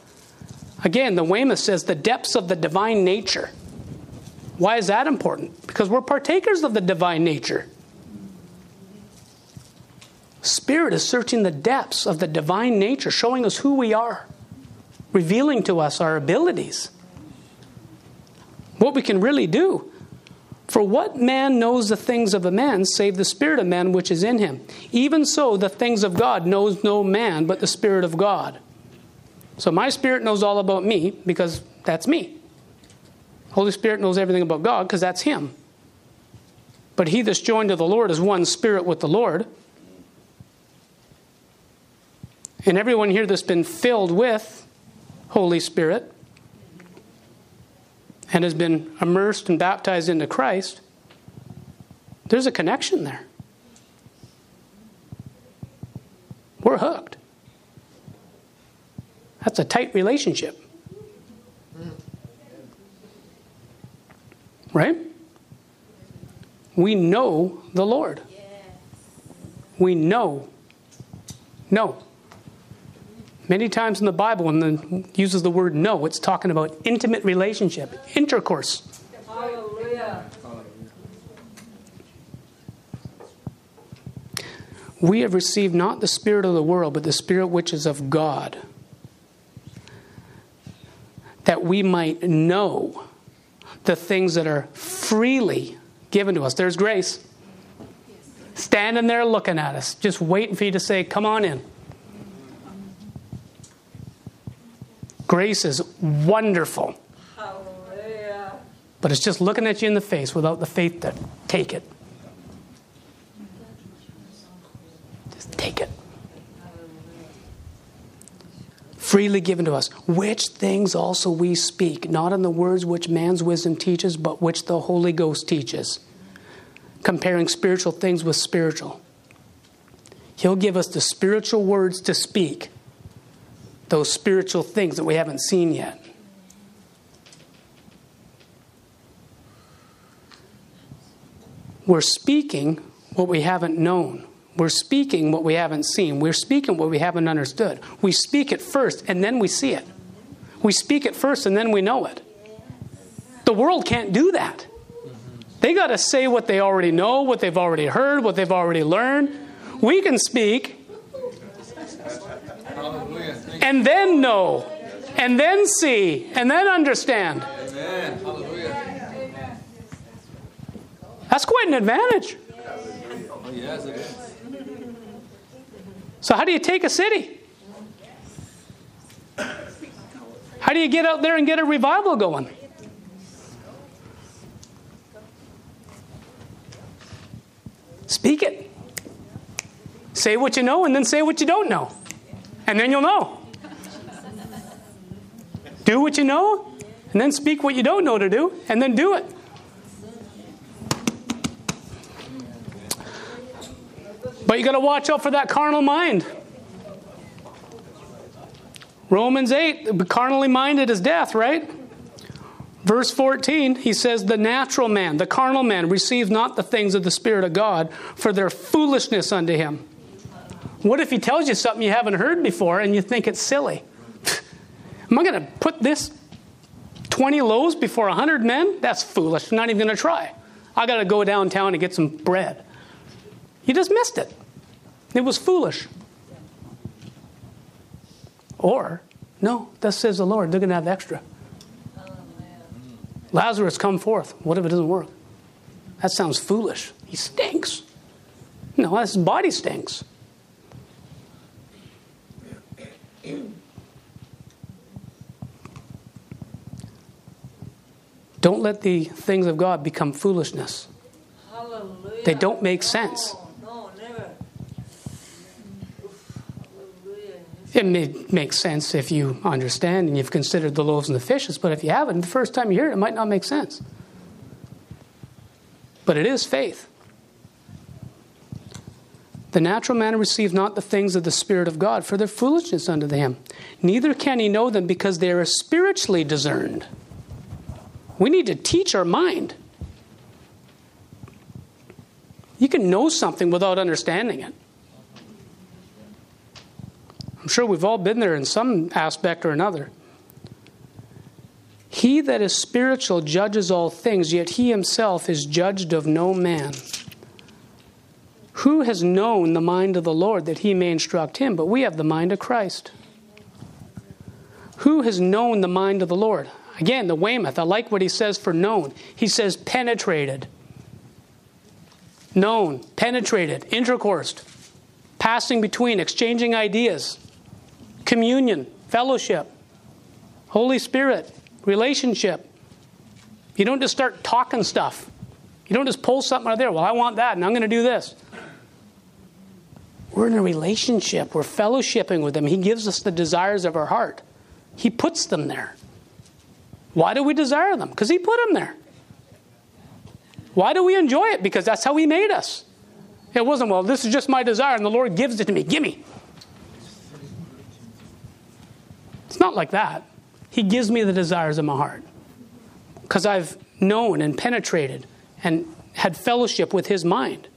Again, the Weymouth says the depths of the divine nature. Why is that important? Because we're partakers of the divine nature. Spirit is searching the depths of the divine nature, showing us who we are, revealing to us our abilities, what we can really do. For what man knows the things of a man save the Spirit of man which is in him? Even so, the things of God knows no man but the Spirit of God. So my spirit knows all about me because that's me. Holy Spirit knows everything about God because that's Him. But he that's joined to the Lord is one spirit with the Lord. And everyone here that's been filled with Holy Spirit and has been immersed and baptized into Christ, there's a connection there. We're hooked. That's a tight relationship. Right? We know the Lord. We know. Know. Many times in the Bible, when it uses the word know, it's talking about intimate relationship, intercourse. Hallelujah. We have received not the Spirit of the world, but the Spirit which is of God, that we might know the things that are freely given to us. There's grace. Standing there looking at us, just waiting for you to say, Come on in. Grace is wonderful, Hallelujah. but it's just looking at you in the face without the faith to take it. Just take it. Freely given to us, which things also we speak, not in the words which man's wisdom teaches, but which the Holy Ghost teaches, comparing spiritual things with spiritual. He'll give us the spiritual words to speak, those spiritual things that we haven't seen yet. We're speaking what we haven't known. We're speaking what we haven't seen. We're speaking what we haven't understood. We speak it first and then we see it. We speak it first and then we know it. The world can't do that. They got to say what they already know, what they've already heard, what they've already learned. We can speak and then know, and then see, and then understand. That's quite an advantage. So, how do you take a city? How do you get out there and get a revival going? Speak it. Say what you know and then say what you don't know. And then you'll know. Do what you know and then speak what you don't know to do and then do it. But you got to watch out for that carnal mind. Romans 8, carnally minded is death, right? Verse 14, he says, The natural man, the carnal man, receives not the things of the Spirit of God, for their foolishness unto him. What if he tells you something you haven't heard before and you think it's silly? Am I going to put this 20 loaves before 100 men? That's foolish. I'm not even going to try. I got to go downtown and get some bread. You just missed it. It was foolish. Or, no, thus says the Lord, they're going to have extra. Lazarus, come forth. What if it doesn't work? That sounds foolish. He stinks. No, his body stinks. Don't let the things of God become foolishness. Hallelujah. They don't make sense. No, no, never. It may make sense if you understand and you've considered the loaves and the fishes, but if you haven't, the first time you hear it, it might not make sense. But it is faith. The natural man receives not the things of the Spirit of God, for their foolishness unto him. Neither can he know them because they are spiritually discerned. We need to teach our mind. You can know something without understanding it. I'm sure we've all been there in some aspect or another. He that is spiritual judges all things, yet he himself is judged of no man. Who has known the mind of the Lord that he may instruct him? But we have the mind of Christ. Who has known the mind of the Lord? Again, the Weymouth, I like what he says for known. He says penetrated. Known, penetrated, intercoursed, passing between, exchanging ideas, communion, fellowship, Holy Spirit, relationship. You don't just start talking stuff. You don't just pull something out of there. Well, I want that, and I'm going to do this. We're in a relationship. We're fellowshipping with Him. He gives us the desires of our heart. He puts them there. Why do we desire them? Because He put them there. Why do we enjoy it? Because that's how He made us. It wasn't, well, this is just my desire, and the Lord gives it to me. Gimme. It's not like that. He gives me the desires of my heart because I've known and penetrated and had fellowship with His mind.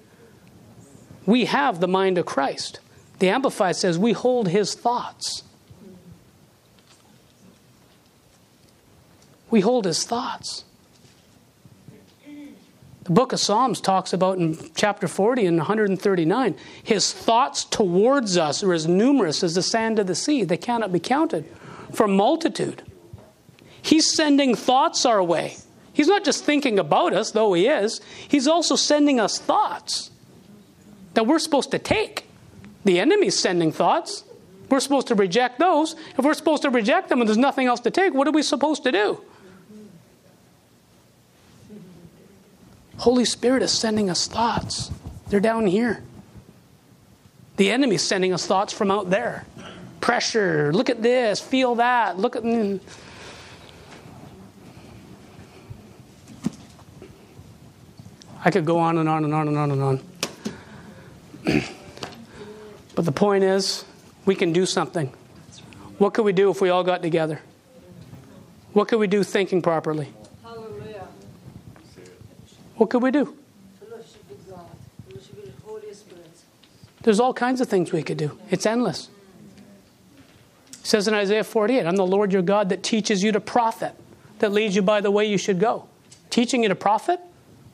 We have the mind of Christ. The Amplified says we hold His thoughts. We hold His thoughts. The book of Psalms talks about in chapter 40 and 139 His thoughts towards us are as numerous as the sand of the sea, they cannot be counted for multitude. He's sending thoughts our way. He's not just thinking about us, though He is, He's also sending us thoughts that we're supposed to take. The enemy's sending thoughts. We're supposed to reject those. If we're supposed to reject them and there's nothing else to take, what are we supposed to do? Holy Spirit is sending us thoughts. They're down here. The enemy's sending us thoughts from out there. Pressure, look at this, feel that, look at. mm. I could go on and on and on and on and on. (clears throat) but the point is, we can do something. What could we do if we all got together? What could we do thinking properly? What could we do? There's all kinds of things we could do. It's endless. It says in Isaiah 48, I'm the Lord your God that teaches you to profit, that leads you by the way you should go. Teaching you to profit?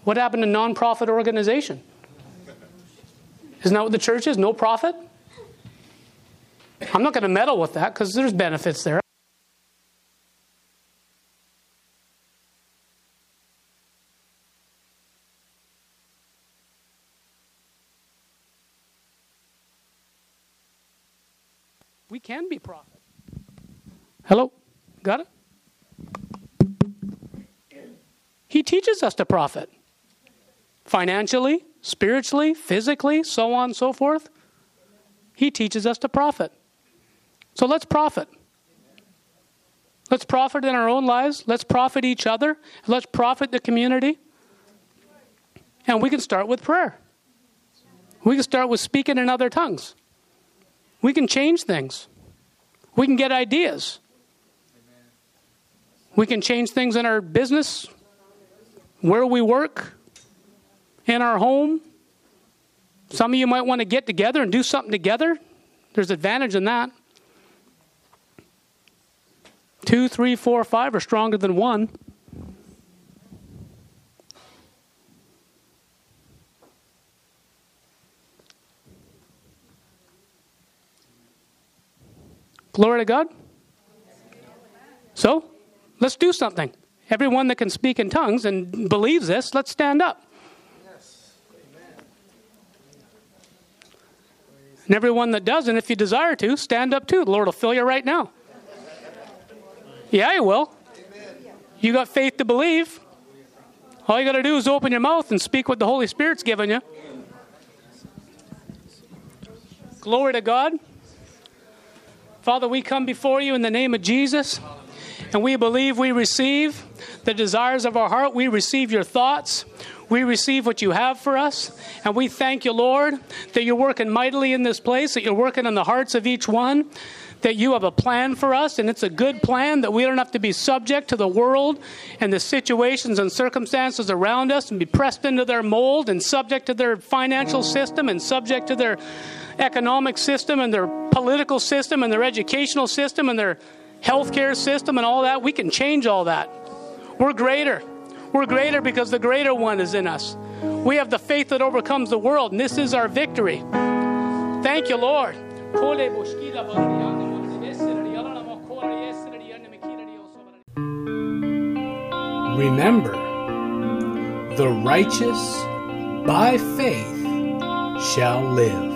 What happened to non-profit organization? Isn't that what the church is? No profit? I'm not going to meddle with that because there's benefits there. We can be profit. Hello? Got it? He teaches us to profit financially, spiritually, physically, so on and so forth. He teaches us to profit. So let's profit. Let's profit in our own lives. Let's profit each other. Let's profit the community. And we can start with prayer. We can start with speaking in other tongues. We can change things. We can get ideas. We can change things in our business, where we work, in our home. Some of you might want to get together and do something together. There's advantage in that. Two, three, four, five are stronger than one. Glory to God. So, let's do something. Everyone that can speak in tongues and believes this, let's stand up. And everyone that doesn't, if you desire to, stand up too. The Lord will fill you right now. Yeah, He will. You got faith to believe. All you got to do is open your mouth and speak what the Holy Spirit's given you. Glory to God. Father, we come before you in the name of Jesus, and we believe we receive the desires of our heart. We receive your thoughts. We receive what you have for us. And we thank you, Lord, that you're working mightily in this place, that you're working in the hearts of each one, that you have a plan for us, and it's a good plan that we don't have to be subject to the world and the situations and circumstances around us and be pressed into their mold and subject to their financial system and subject to their economic system and their political system and their educational system and their healthcare system and all that. We can change all that. We're greater. We're greater because the greater one is in us. We have the faith that overcomes the world, and this is our victory. Thank you, Lord. Remember, the righteous by faith shall live.